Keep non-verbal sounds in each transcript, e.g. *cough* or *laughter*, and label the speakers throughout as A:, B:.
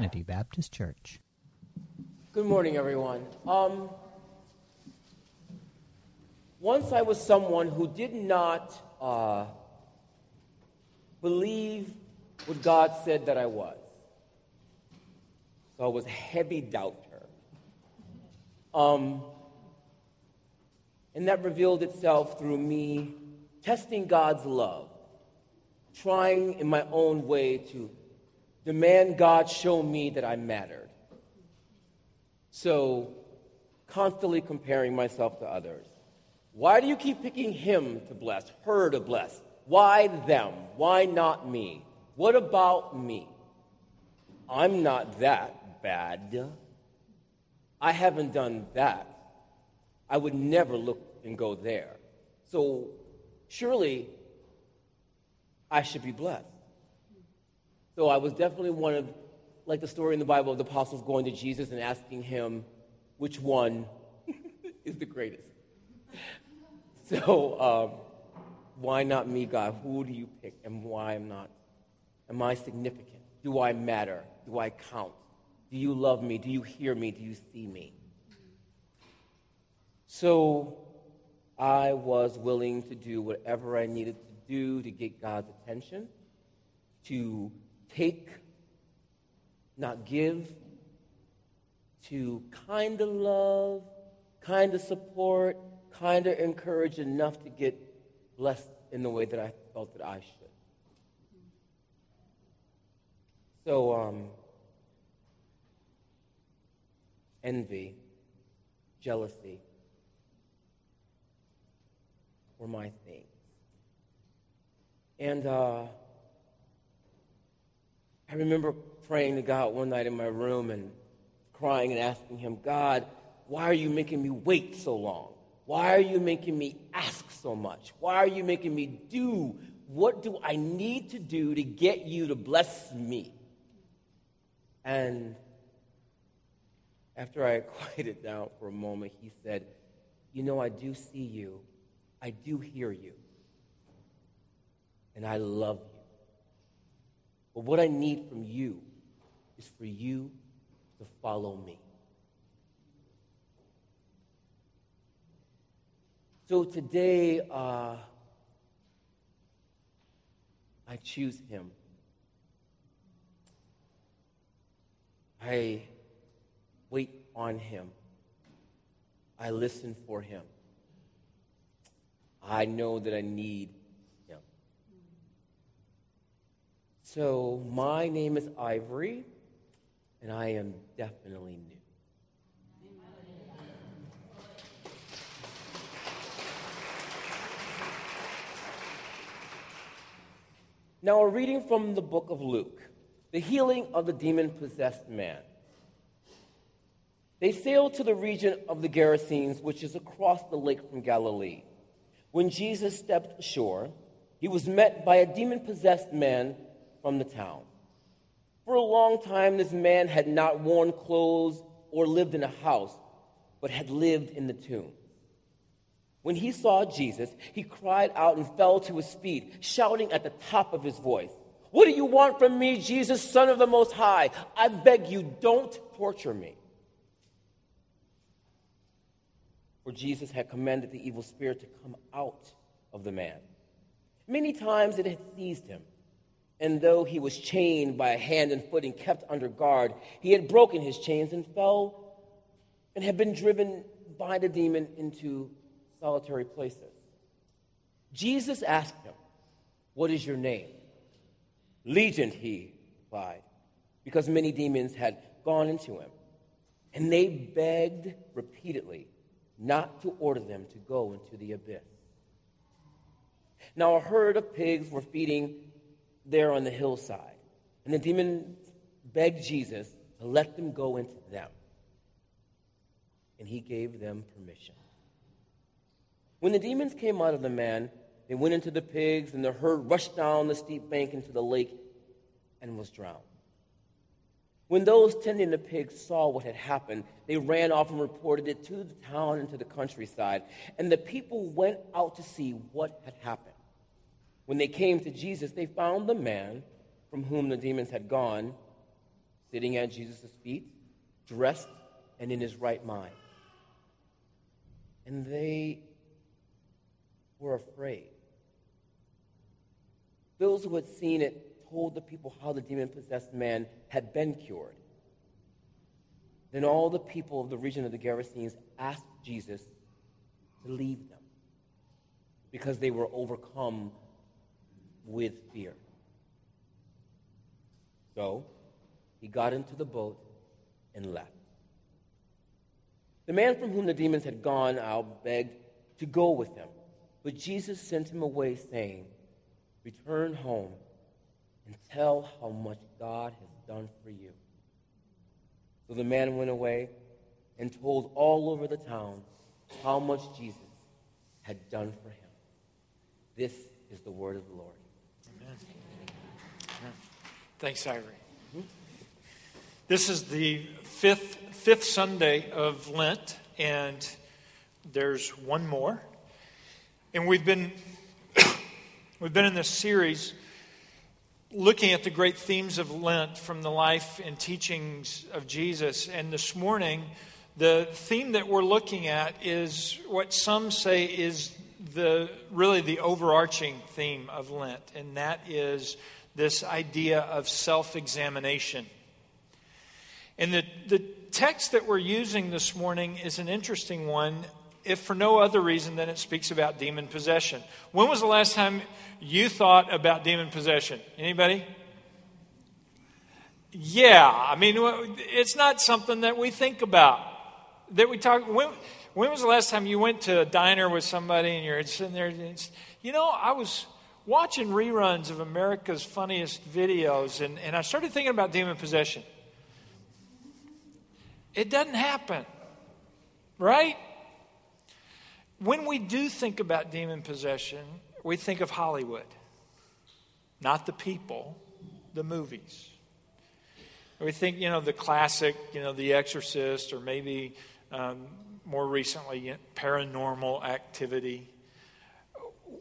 A: Trinity Baptist Church.
B: Good morning, everyone. Um, once I was someone who did not uh, believe what God said that I was. So I was a heavy doubter. Um, and that revealed itself through me testing God's love, trying in my own way to demand God show me that I mattered. So, constantly comparing myself to others. Why do you keep picking him to bless, her to bless? Why them? Why not me? What about me? I'm not that bad. I haven't done that. I would never look and go there. So surely I should be blessed. So I was definitely one of, like the story in the Bible of the apostles going to Jesus and asking him which one *laughs* is the greatest. *laughs* So um, why not me, God? Who do you pick and why am not? Am I significant? Do I matter? Do I count? Do you love me? Do you hear me? Do you see me? So I was willing to do whatever I needed to do to get God's attention, to take, not give, to kind of love, kind of support, kind of encourage enough to get blessed in the way that I felt that I should. So, um, envy, jealousy were my things. And uh, I remember praying to God one night in my room and crying and asking Him, God, why are you making me wait so long? Why are you making me ask so much? Why are you making me do? What do I need to do to get you to bless me? And after I *laughs* quieted down for a moment, he said, You know, I do see you, I do hear you, and I love you. But what I need from you is for you to follow me. So today, uh, I choose him. I wait on him. I listen for him. I know that I need him. So, my name is Ivory, and I am definitely new. Now, a reading from the book of Luke, the healing of the demon possessed man. They sailed to the region of the Gerasenes, which is across the lake from Galilee. When Jesus stepped ashore, he was met by a demon possessed man from the town. For a long time, this man had not worn clothes or lived in a house, but had lived in the tomb. When he saw Jesus, he cried out and fell to his feet, shouting at the top of his voice, What do you want from me, Jesus, Son of the Most High? I beg you, don't torture me. For Jesus had commanded the evil spirit to come out of the man. Many times it had seized him, and though he was chained by a hand and foot and kept under guard, he had broken his chains and fell and had been driven by the demon into solitary places. Jesus asked him, What is your name? Legion, he replied, because many demons had gone into him. And they begged repeatedly not to order them to go into the abyss. Now, a herd of pigs were feeding there on the hillside, and the demons begged Jesus to let them go into them. And he gave them permission. When the demons came out of the man, they went into the pigs, and the herd rushed down the steep bank into the lake and was drowned. When those tending the pigs saw what had happened, they ran off and reported it to the town and to the countryside. And the people went out to see what had happened. When they came to Jesus, they found the man from whom the demons had gone sitting at Jesus' feet, dressed and in his right mind. And they were afraid. Those who had seen it told the people how the demon possessed man had been cured. Then all the people of the region of the Gerasenes asked Jesus to leave them because they were overcome with fear. So he got into the boat and left. The man from whom the demons had gone out begged to go with him, but Jesus sent him away, saying, Return home and tell how much God has done for you. So the man went away and told all over the town how much Jesus had done for him. This is the word of the Lord.
A: Thanks, Ivory. Mm-hmm. This is the fifth, fifth Sunday of Lent, and there's one more. And we've been, *coughs* we've been in this series looking at the great themes of Lent from the life and teachings of Jesus. And this morning, the theme that we're looking at is what some say is the really the overarching theme of Lent, and that is this idea of self-examination. And the, the text that we're using this morning is an interesting one if for no other reason than it speaks about demon possession. When was the last time you thought about demon possession? Anybody? Yeah, I mean, it's not something that we think about. That we talk. When, when was the last time you went to a diner with somebody and you're sitting there? you know, I was watching reruns of America's Funniest Videos, and, and I started thinking about demon possession. It doesn't happen, right? When we do think about demon possession, we think of Hollywood, not the people, the movies. We think, you know, the classic, you know, The Exorcist, or maybe um, more recently, paranormal activity.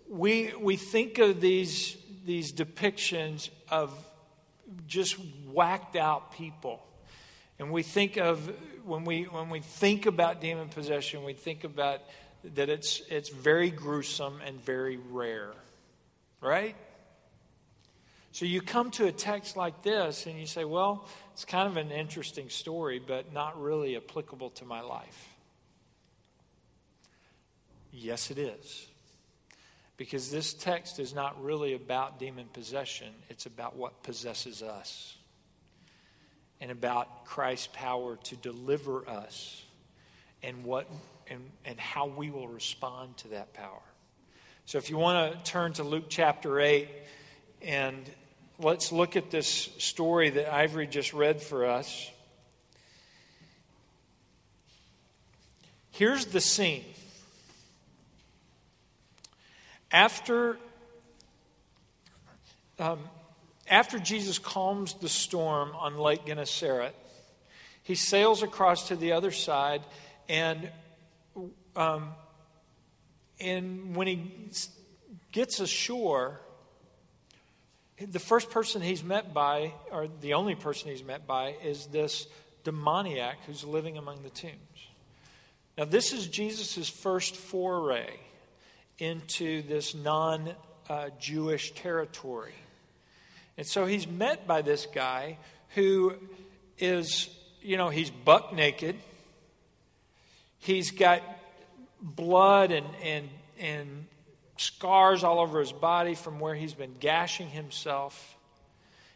A: We, we think of these, these depictions of just whacked out people. And we think of, when we, when we think about demon possession, we think about that it's, it's very gruesome and very rare, right? So you come to a text like this and you say, well, it's kind of an interesting story, but not really applicable to my life. Yes, it is. Because this text is not really about demon possession, it's about what possesses us and about Christ's power to deliver us and what and, and how we will respond to that power. So, if you want to turn to Luke chapter 8, and let's look at this story that Ivory just read for us. Here's the scene. After, um, after Jesus calms the storm on Lake Gennesaret, he sails across to the other side and um, and when he gets ashore, the first person he's met by, or the only person he's met by, is this demoniac who's living among the tombs. Now, this is Jesus' first foray into this non Jewish territory. And so he's met by this guy who is, you know, he's buck naked. He's got blood and, and, and scars all over his body from where he's been gashing himself.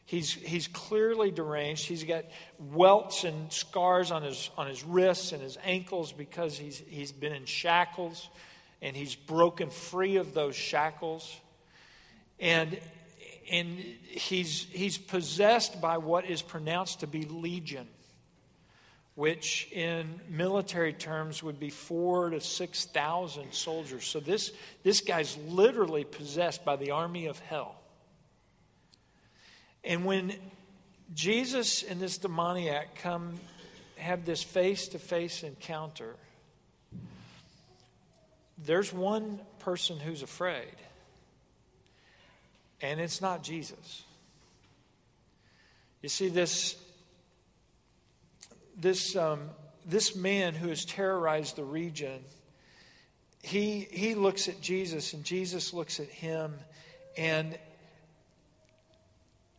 A: He's, he's clearly deranged. He's got welts and scars on his, on his wrists and his ankles because he's, he's been in shackles and he's broken free of those shackles. And, and he's, he's possessed by what is pronounced to be legion which in military terms would be four to 6,000 soldiers. So this, this guy's literally possessed by the army of hell. And when Jesus and this demoniac come have this face to face encounter, there's one person who's afraid, and it's not Jesus. You see, this this, um, this man who has terrorized the region, he, he looks at Jesus and Jesus looks at him, and,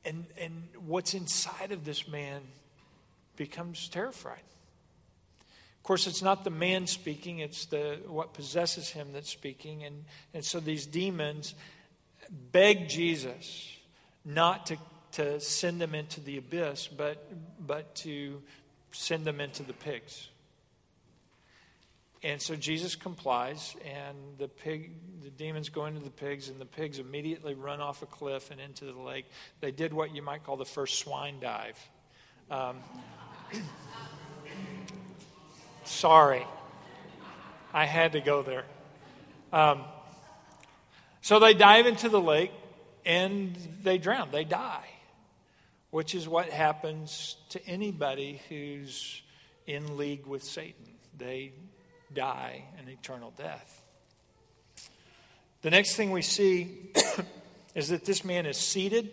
A: and, and what's inside of this man becomes terrified. Of course, it's not the man speaking, it's the, what possesses him that's speaking. And, and so these demons beg Jesus not to, to send them into the abyss, but, but to send them into the pigs. And so Jesus complies, and the pig, the demons go into the pigs, and the pigs immediately run off a cliff and into the lake. They did what you might call the first swine dive. Um, sorry, I had to go there. Um, so they dive into the lake, and they drown. They die, which is what happens to anybody who's in league with Satan. They die an eternal death. The next thing we see *coughs* is that this man is seated,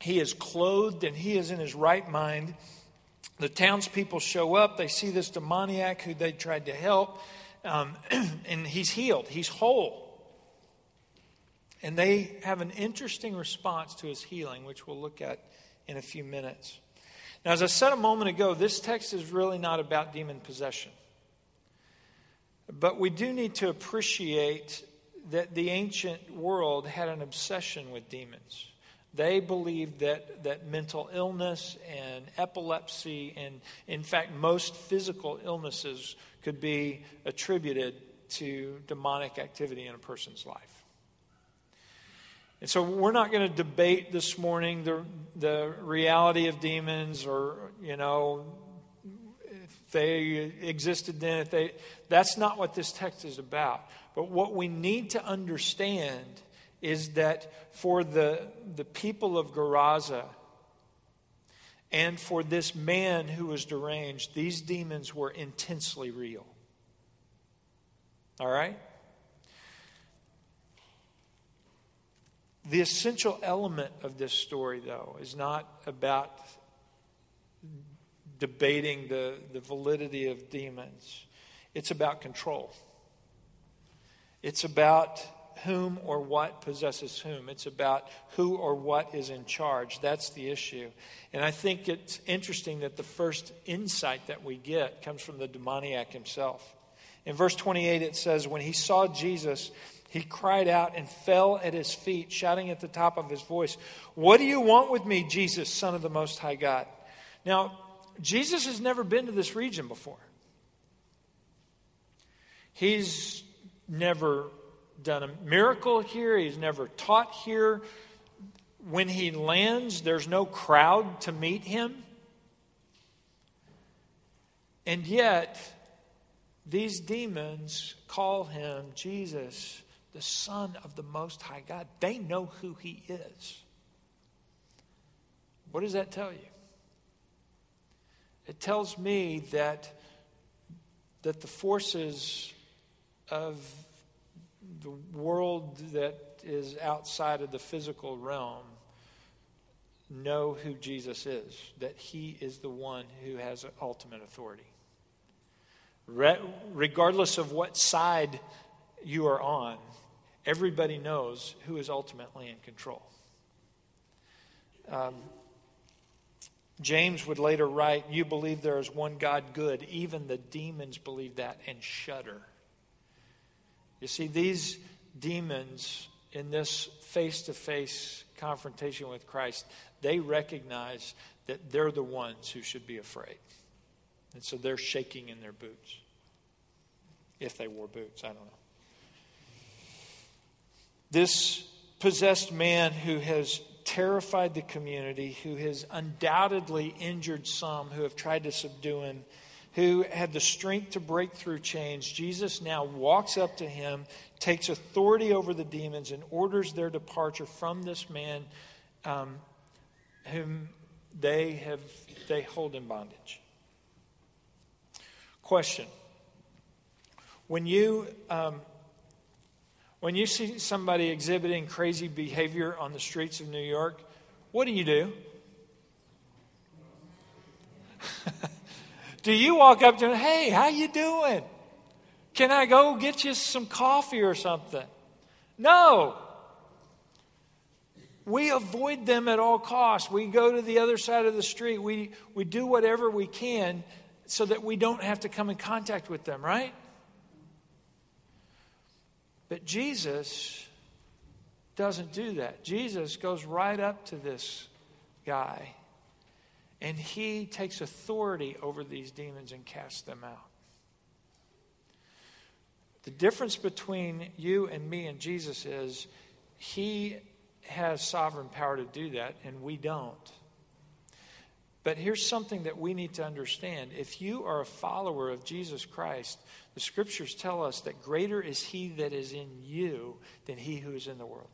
A: he is clothed, and he is in his right mind. The townspeople show up, they see this demoniac who they tried to help, um, *clears throat* and he's healed, he's whole. And they have an interesting response to his healing, which we'll look at in a few minutes. Now, as I said a moment ago, this text is really not about demon possession. But we do need to appreciate that the ancient world had an obsession with demons. They believed that, that mental illness and epilepsy, and in fact, most physical illnesses could be attributed to demonic activity in a person's life. And so we're not going to debate this morning the, the reality of demons or, you know, if they existed then, if they, that's not what this text is about. But what we need to understand is that for the, the people of Gerasa and for this man who was deranged, these demons were intensely real. All right? The essential element of this story, though, is not about debating the, the validity of demons. It's about control. It's about whom or what possesses whom. It's about who or what is in charge. That's the issue. And I think it's interesting that the first insight that we get comes from the demoniac himself. In verse 28, it says, When he saw Jesus, he cried out and fell at his feet, shouting at the top of his voice, What do you want with me, Jesus, Son of the Most High God? Now, Jesus has never been to this region before. He's never done a miracle here, he's never taught here. When he lands, there's no crowd to meet him. And yet, these demons call him Jesus, the Son of the Most High God. They know who he is. What does that tell you? It tells me that, that the forces of the world that is outside of the physical realm know who Jesus is, that he is the one who has ultimate authority. Re- regardless of what side you are on, everybody knows who is ultimately in control. Um, James would later write, You believe there is one God good. Even the demons believe that and shudder. You see, these demons in this face to face confrontation with Christ, they recognize that they're the ones who should be afraid. And so they're shaking in their boots. If they wore boots, I don't know. This possessed man who has terrified the community, who has undoubtedly injured some who have tried to subdue him, who had the strength to break through chains, Jesus now walks up to him, takes authority over the demons, and orders their departure from this man um, whom they have they hold in bondage. Question: When you um, when you see somebody exhibiting crazy behavior on the streets of New York, what do you do? *laughs* Do you walk up to them, hey, how you doing? Can I go get you some coffee or something? No. We avoid them at all costs. We go to the other side of the street. We, we do whatever we can so that we don't have to come in contact with them, right? But Jesus doesn't do that. Jesus goes right up to this guy and he takes authority over these demons and casts them out. The difference between you and me and Jesus is he has sovereign power to do that, and we don't. But here's something that we need to understand. If you are a follower of Jesus Christ, the scriptures tell us that greater is he that is in you than he who is in the world.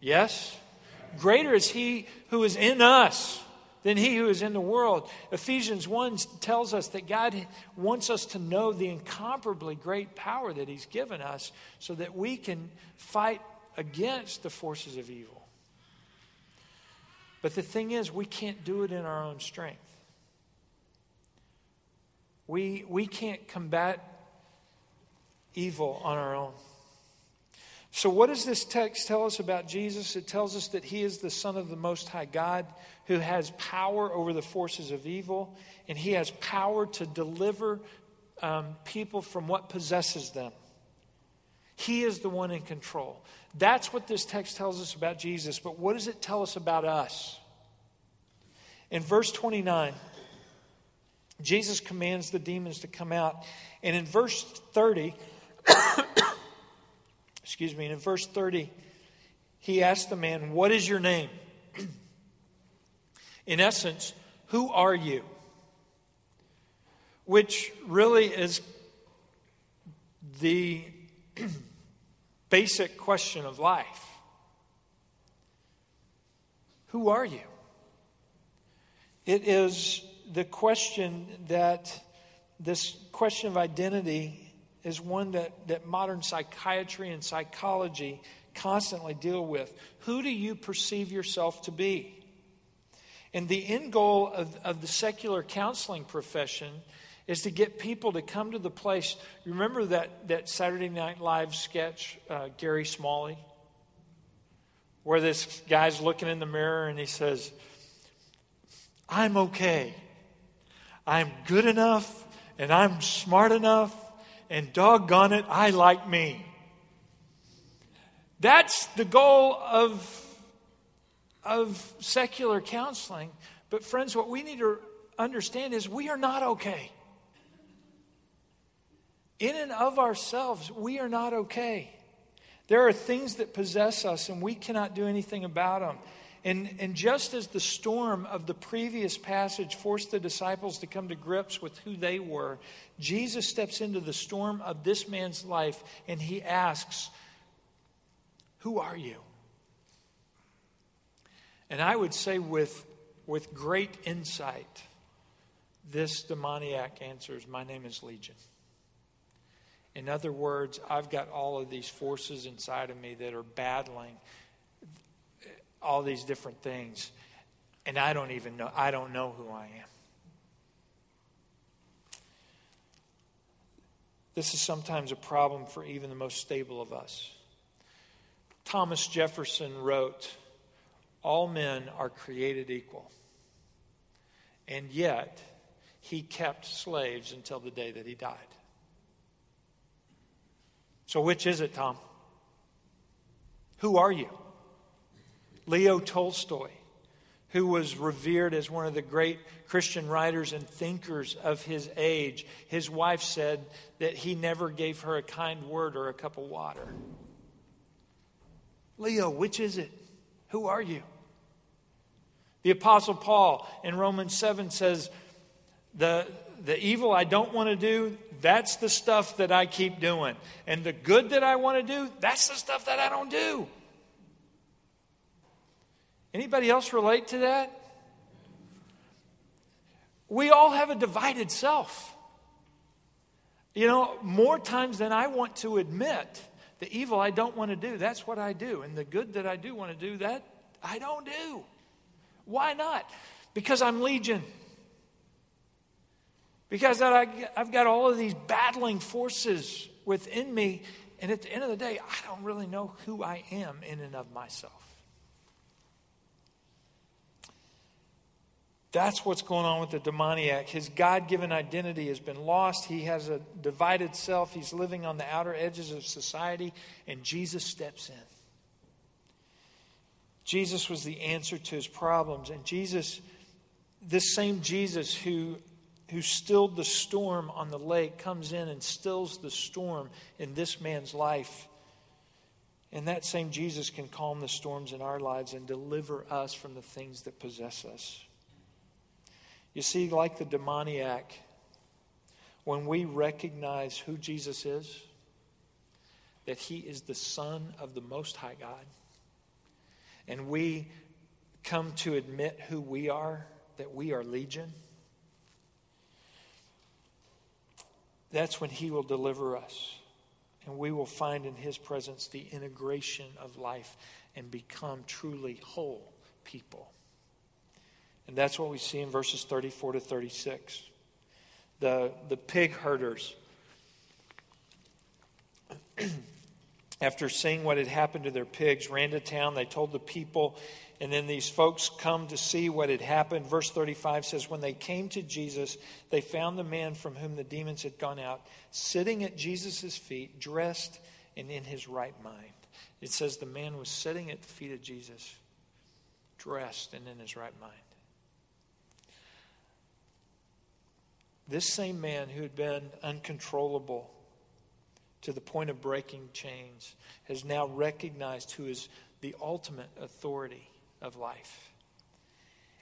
A: Yes? Greater is he who is in us than he who is in the world. Ephesians 1 tells us that God wants us to know the incomparably great power that he's given us so that we can fight against the forces of evil. But the thing is, we can't do it in our own strength. We, we can't combat evil on our own. So, what does this text tell us about Jesus? It tells us that he is the Son of the Most High God who has power over the forces of evil, and he has power to deliver um, people from what possesses them. He is the one in control. That's what this text tells us about Jesus, but what does it tell us about us? In verse 29, Jesus commands the demons to come out. And in verse 30, excuse me, and in verse 30, he asks the man, What is your name? *clears throat* in essence, who are you? Which really is the *clears throat* basic question of life. Who are you? It is the question that this question of identity is one that, that modern psychiatry and psychology constantly deal with. Who do you perceive yourself to be? And the end goal of, of the secular counseling profession is to get people to come to the place. Remember that, that Saturday Night Live sketch, uh, Gary Smalley, where this guy's looking in the mirror and he says, I'm okay. I'm good enough and I'm smart enough and doggone it, I like me. That's the goal of, of secular counseling. But, friends, what we need to understand is we are not okay in and of ourselves, we are not okay. There are things that possess us, and we cannot do anything about them. And, and just as the storm of the previous passage forced the disciples to come to grips with who they were, Jesus steps into the storm of this man's life and he asks, Who are you? And I would say, with, with great insight, this demoniac answers, My name is Legion. In other words, I've got all of these forces inside of me that are battling all these different things. And I don't even know, I don't know who I am. This is sometimes a problem for even the most stable of us. Thomas Jefferson wrote, All men are created equal. And yet, he kept slaves until the day that he died. So, which is it, Tom? Who are you? Leo Tolstoy, who was revered as one of the great Christian writers and thinkers of his age, his wife said that he never gave her a kind word or a cup of water. Leo, which is it? Who are you? The Apostle Paul in Romans 7 says, the, the evil I don't want to do, that's the stuff that I keep doing. And the good that I want to do, that's the stuff that I don't do. Anybody else relate to that? We all have a divided self. You know, more times than I want to admit, the evil I don't want to do, that's what I do. And the good that I do want to do, that I don't do. Why not? Because I'm legion. Because I, I've got all of these battling forces within me, and at the end of the day, I don't really know who I am in and of myself. That's what's going on with the demoniac. His God given identity has been lost. He has a divided self. He's living on the outer edges of society, and Jesus steps in. Jesus was the answer to his problems. And Jesus, this same Jesus who, who stilled the storm on the lake, comes in and stills the storm in this man's life. And that same Jesus can calm the storms in our lives and deliver us from the things that possess us. You see, like the demoniac, when we recognize who Jesus is, that he is the Son of the Most High God, and we come to admit who we are, that we are legion, that's when he will deliver us. And we will find in his presence the integration of life and become truly whole people. And that's what we see in verses 34 to 36. The, the pig herders, *clears throat* after seeing what had happened to their pigs, ran to town. They told the people, and then these folks come to see what had happened. Verse 35 says, When they came to Jesus, they found the man from whom the demons had gone out sitting at Jesus' feet, dressed and in his right mind. It says the man was sitting at the feet of Jesus, dressed and in his right mind. This same man who had been uncontrollable to the point of breaking chains has now recognized who is the ultimate authority of life.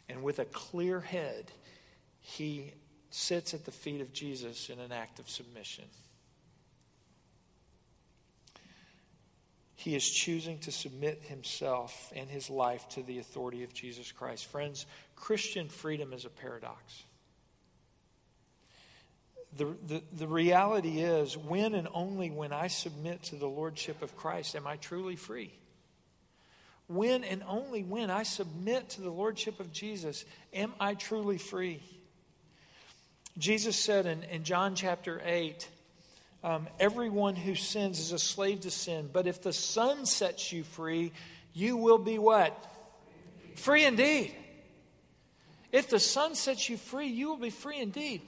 A: And with a clear head, he sits at the feet of Jesus in an act of submission. He is choosing to submit himself and his life to the authority of Jesus Christ. Friends, Christian freedom is a paradox the, the, the reality is, when and only when I submit to the Lordship of Christ am I truly free. When and only when I submit to the Lordship of Jesus am I truly free. Jesus said in, in John chapter 8, um, everyone who sins is a slave to sin, but if the Son sets you free, you will be what? Free indeed. If the Son sets you free, you will be free indeed.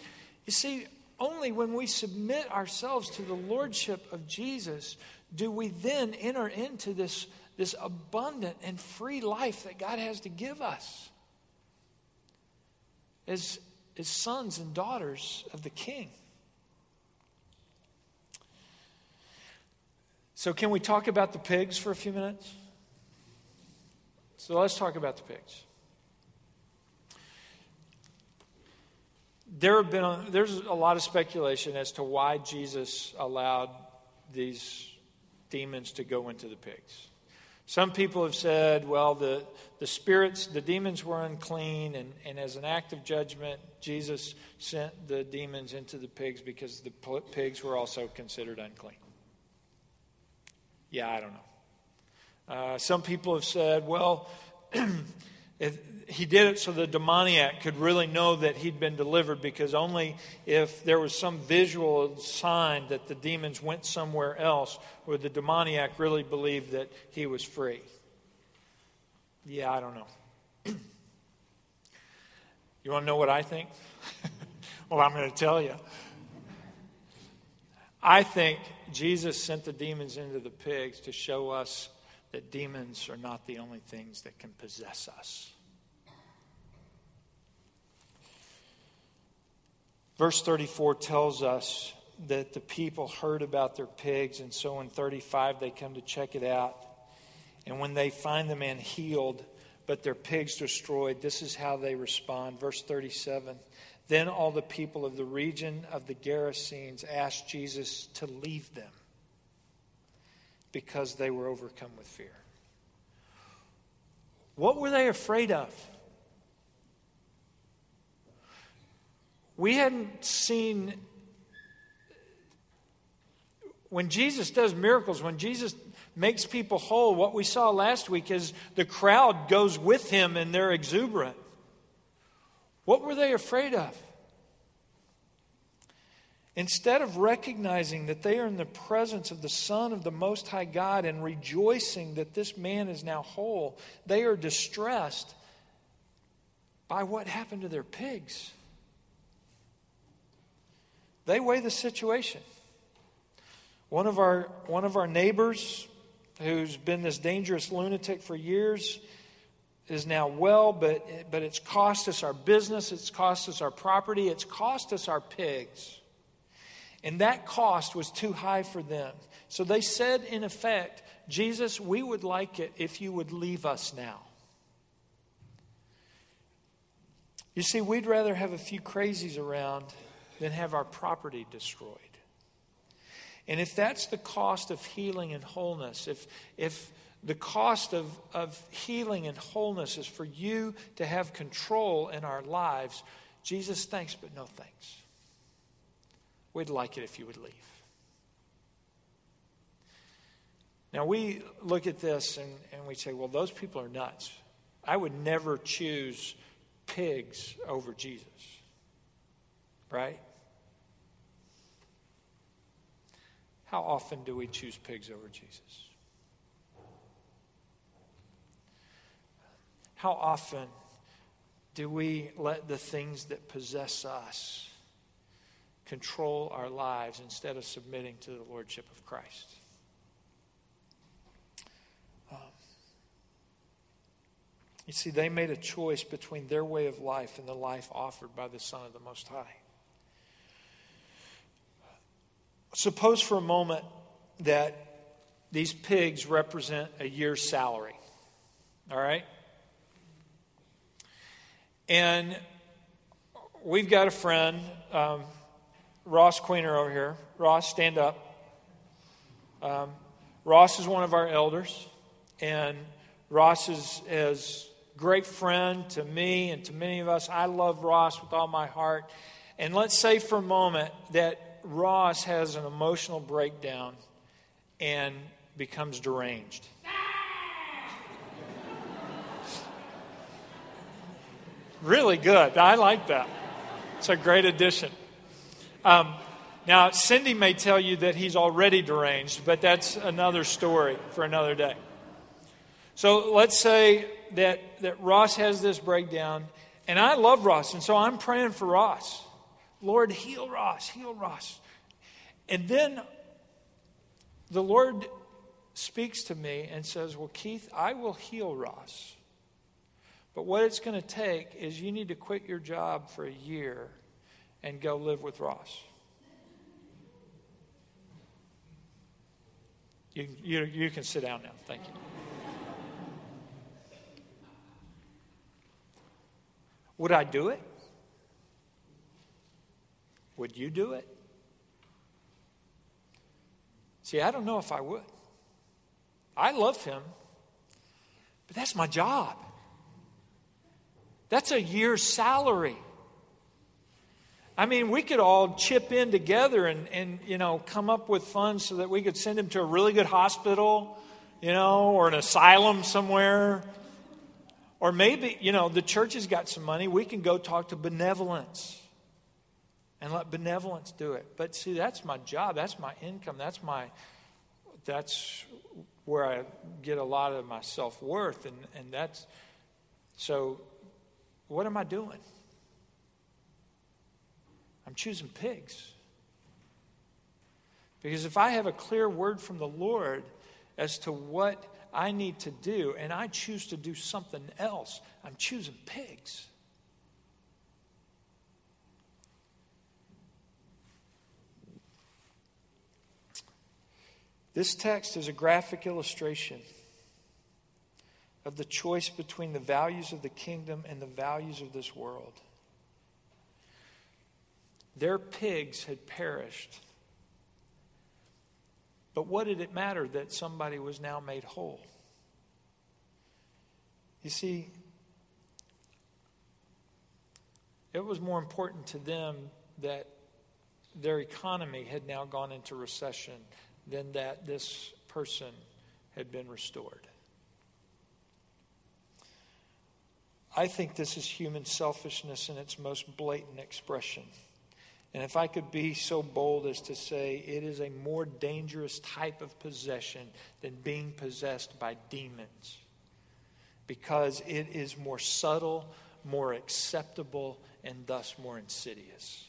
A: You see, only when we submit ourselves to the lordship of Jesus do we then enter into this, this abundant and free life that God has to give us as, as sons and daughters of the King. So, can we talk about the pigs for a few minutes? So, let's talk about the pigs. There have been a, there's a lot of speculation as to why Jesus allowed these demons to go into the pigs. Some people have said, well, the, the spirits, the demons were unclean, and, and as an act of judgment, Jesus sent the demons into the pigs because the pigs were also considered unclean. Yeah, I don't know. Uh, some people have said, well, *clears throat* if, he did it so the demoniac could really know that he'd been delivered because only if there was some visual sign that the demons went somewhere else would the demoniac really believe that he was free. Yeah, I don't know. *clears throat* you want to know what I think? *laughs* well, I'm going to tell you. I think Jesus sent the demons into the pigs to show us that demons are not the only things that can possess us. Verse 34 tells us that the people heard about their pigs, and so in 35 they come to check it out. And when they find the man healed, but their pigs destroyed, this is how they respond. Verse 37 Then all the people of the region of the Gerasenes asked Jesus to leave them because they were overcome with fear. What were they afraid of? We hadn't seen, when Jesus does miracles, when Jesus makes people whole, what we saw last week is the crowd goes with him and they're exuberant. What were they afraid of? Instead of recognizing that they are in the presence of the Son of the Most High God and rejoicing that this man is now whole, they are distressed by what happened to their pigs. They weigh the situation. One of our, one of our neighbors, who's been this dangerous lunatic for years, is now well, but, but it's cost us our business, it's cost us our property, it's cost us our pigs. And that cost was too high for them. So they said, in effect, Jesus, we would like it if you would leave us now. You see, we'd rather have a few crazies around than have our property destroyed. And if that's the cost of healing and wholeness, if, if the cost of, of healing and wholeness is for you to have control in our lives, Jesus, thanks, but no thanks. We'd like it if you would leave. Now, we look at this and, and we say, well, those people are nuts. I would never choose pigs over Jesus. Right? How often do we choose pigs over Jesus? How often do we let the things that possess us control our lives instead of submitting to the Lordship of Christ. Um, you see, they made a choice between their way of life and the life offered by the Son of the Most High. Suppose for a moment that these pigs represent a year's salary. All right? And we've got a friend. Um, Ross Queener over here. Ross, stand up. Um, Ross is one of our elders, and Ross is, is a great friend to me and to many of us. I love Ross with all my heart. And let's say for a moment that Ross has an emotional breakdown and becomes deranged. really good. I like that. It's a great addition. Um, now, Cindy may tell you that he's already deranged, but that's another story for another day. So let's say that, that Ross has this breakdown, and I love Ross, and so I'm praying for Ross. Lord, heal Ross, heal Ross. And then the Lord speaks to me and says, Well, Keith, I will heal Ross. But what it's going to take is you need to quit your job for a year and go live with Ross. You, you, you can sit down now. Thank you. Would I do it? Would you do it? See, I don't know if I would. I love him, but that's my job. That's a year's salary. I mean, we could all chip in together and, and, you know, come up with funds so that we could send him to a really good hospital, you know, or an asylum somewhere. Or maybe, you know, the church has got some money. We can go talk to benevolence and let benevolence do it. But see, that's my job. That's my income. That's my, that's where I get a lot of my self worth. And, and that's, so what am I doing? I'm choosing pigs. Because if I have a clear word from the Lord as to what I need to do, and I choose to do something else, I'm choosing pigs. This text is a graphic illustration of the choice between the values of the kingdom and the values of this world. Their pigs had perished. But what did it matter that somebody was now made whole? You see, it was more important to them that their economy had now gone into recession than that this person had been restored. I think this is human selfishness in its most blatant expression. And if I could be so bold as to say it is a more dangerous type of possession than being possessed by demons because it is more subtle, more acceptable, and thus more insidious.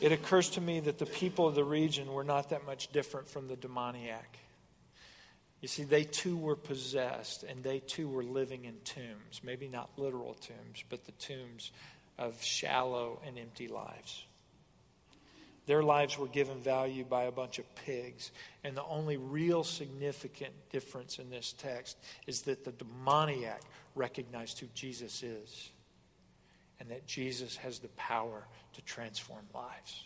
A: It occurs to me that the people of the region were not that much different from the demoniac. You see, they too were possessed, and they too were living in tombs. Maybe not literal tombs, but the tombs of shallow and empty lives. Their lives were given value by a bunch of pigs. And the only real significant difference in this text is that the demoniac recognized who Jesus is and that Jesus has the power to transform lives.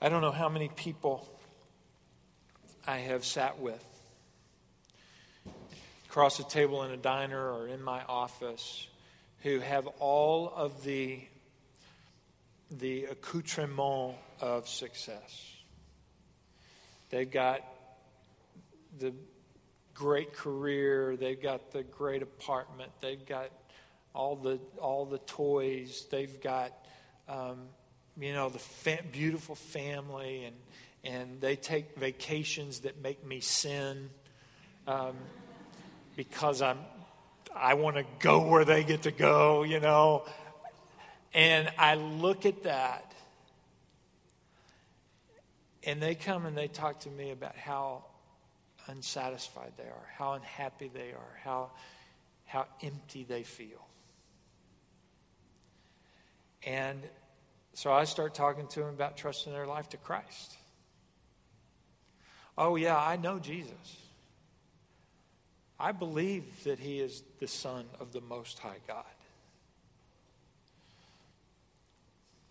A: I don't know how many people I have sat with across a table in a diner or in my office who have all of the the accoutrement of success. They've got the great career, they've got the great apartment, they've got all the all the toys, they've got um, you know the fa- beautiful family, and and they take vacations that make me sin um, because I'm I want to go where they get to go, you know. And I look at that, and they come and they talk to me about how unsatisfied they are, how unhappy they are, how, how empty they feel. And so I start talking to them about trusting their life to Christ. Oh, yeah, I know Jesus. I believe that he is the Son of the Most High God.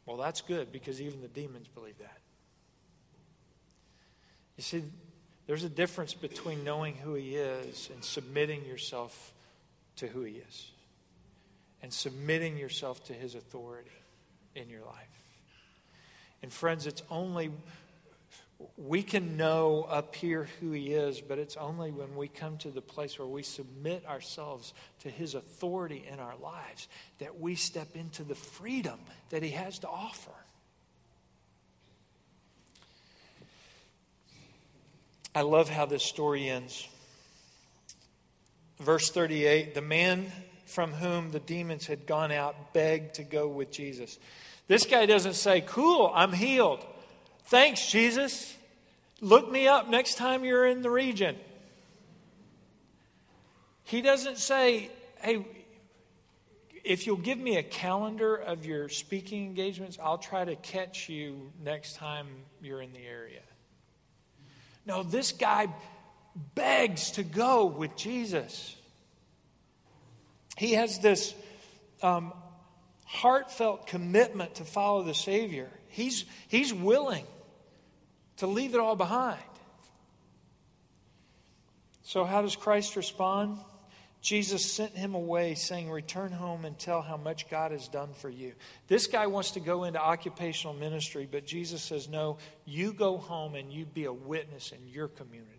A: Well, that's good because even the demons believe that. You see, there's a difference between knowing who He is and submitting yourself to who He is, and submitting yourself to His authority in your life. And, friends, it's only we can know up here who he is, but it's only when we come to the place where we submit ourselves to his authority in our lives that we step into the freedom that he has to offer. I love how this story ends. Verse 38 the man from whom the demons had gone out begged to go with Jesus. This guy doesn't say, Cool, I'm healed. Thanks, Jesus. Look me up next time you're in the region. He doesn't say, hey, if you'll give me a calendar of your speaking engagements, I'll try to catch you next time you're in the area. No, this guy begs to go with Jesus. He has this um, heartfelt commitment to follow the Savior. He's, he's willing to leave it all behind. So, how does Christ respond? Jesus sent him away, saying, Return home and tell how much God has done for you. This guy wants to go into occupational ministry, but Jesus says, No, you go home and you be a witness in your community.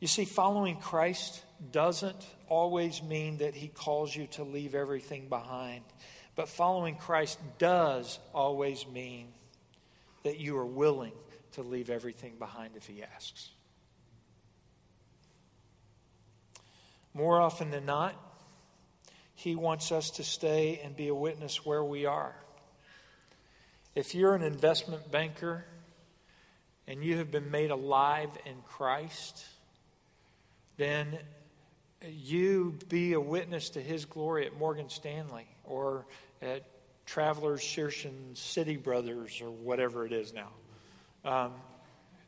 A: You see, following Christ doesn't always mean that he calls you to leave everything behind, but following Christ does always mean that you are willing to leave everything behind if He asks. More often than not, He wants us to stay and be a witness where we are. If you're an investment banker and you have been made alive in Christ, then you be a witness to His glory at Morgan Stanley or at Travelers, Shearson, City Brothers, or whatever it is now. Um,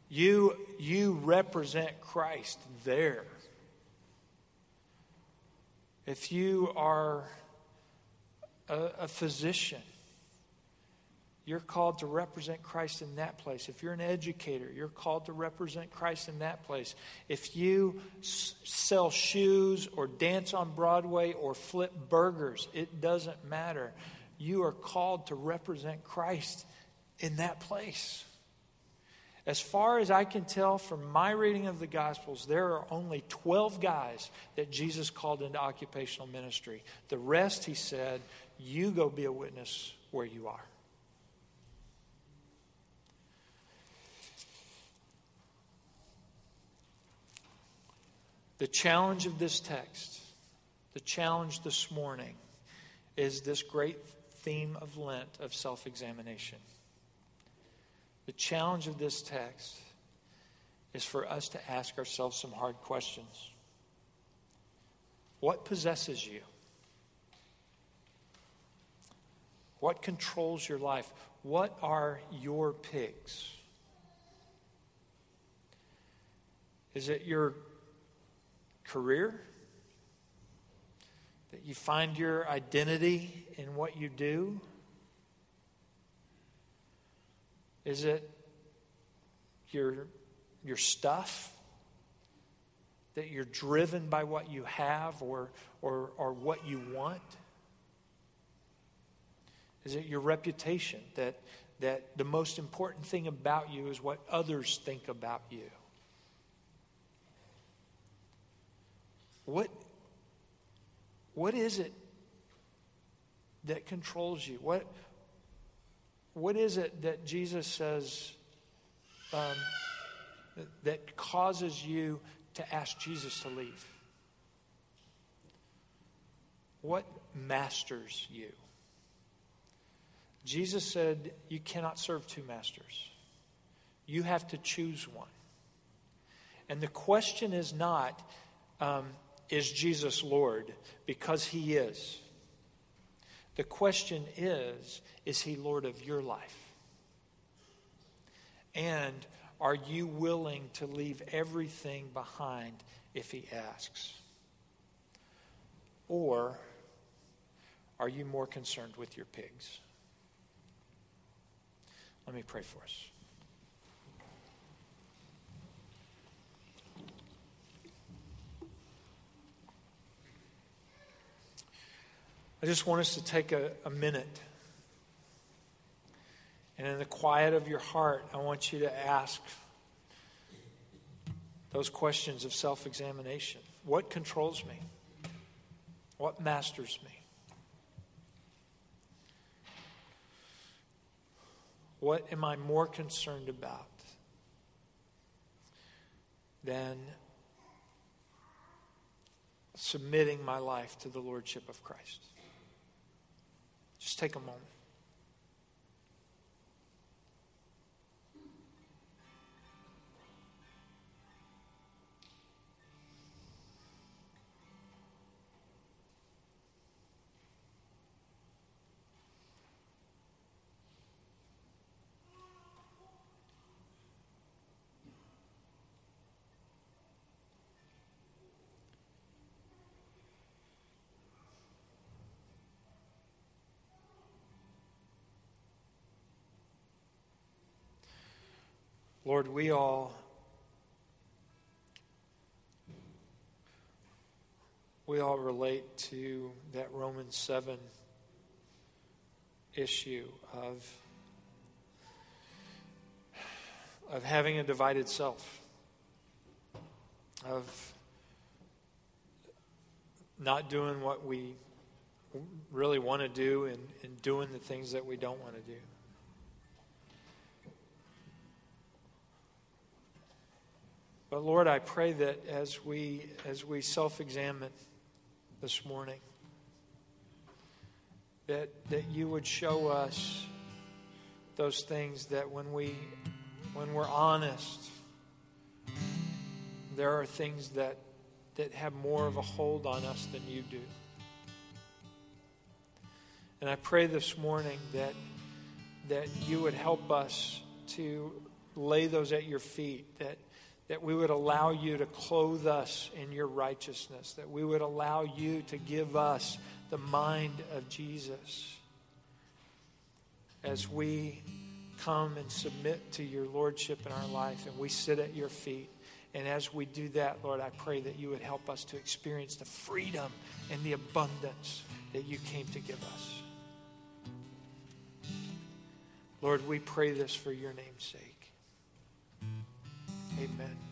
A: you, you represent Christ there. If you are a, a physician, you're called to represent Christ in that place. If you're an educator, you're called to represent Christ in that place. If you s- sell shoes or dance on Broadway or flip burgers, it doesn't matter you are called to represent Christ in that place. As far as I can tell from my reading of the Gospels, there are only 12 guys that Jesus called into occupational ministry. The rest, he said, you go be a witness where you are. The challenge of this text, the challenge this morning, is this great theme of Lent of self examination. The challenge of this text is for us to ask ourselves some hard questions. What possesses you? What controls your life? What are your pigs? Is it your career? That you find your identity in what you do? Is it your, your stuff? That you're driven by what you have or, or, or what you want? Is it your reputation that, that the most important thing about you is what others think about you? What, what is it that controls you? What, what is it that Jesus says um, that causes you to ask Jesus to leave? What masters you? Jesus said, You cannot serve two masters. You have to choose one. And the question is not, um, Is Jesus Lord? Because he is. The question is, Is he Lord of your life? And are you willing to leave everything behind if he asks? Or are you more concerned with your pigs? Let me pray for us. I just want us to take a, a, minute. And in the quiet of your heart, I want you to ask those questions of self examination. What controls me? What masters me? What am I more concerned about than submitting my life to the Lordship of Christ? Just take a moment. Lord, we all we all relate to that Romans 7 issue of of having a divided self of not doing what we really want to do and, and doing the things that we don't want to do. But Lord, I pray that as we as we self-examine this morning, that that you would show us those things that when we when we're honest, there are things that that have more of a hold on us than you do. And I pray this morning that that you would help us to lay those at your feet, that that we would allow you to clothe us in your righteousness, that we would allow you to give us the mind of Jesus as we come and submit to your lordship in our life and we sit at your feet. And as we do that, Lord, I pray that you would help us to experience the freedom and the abundance that you came to give us. Lord, we pray this for your name's sake. Amen.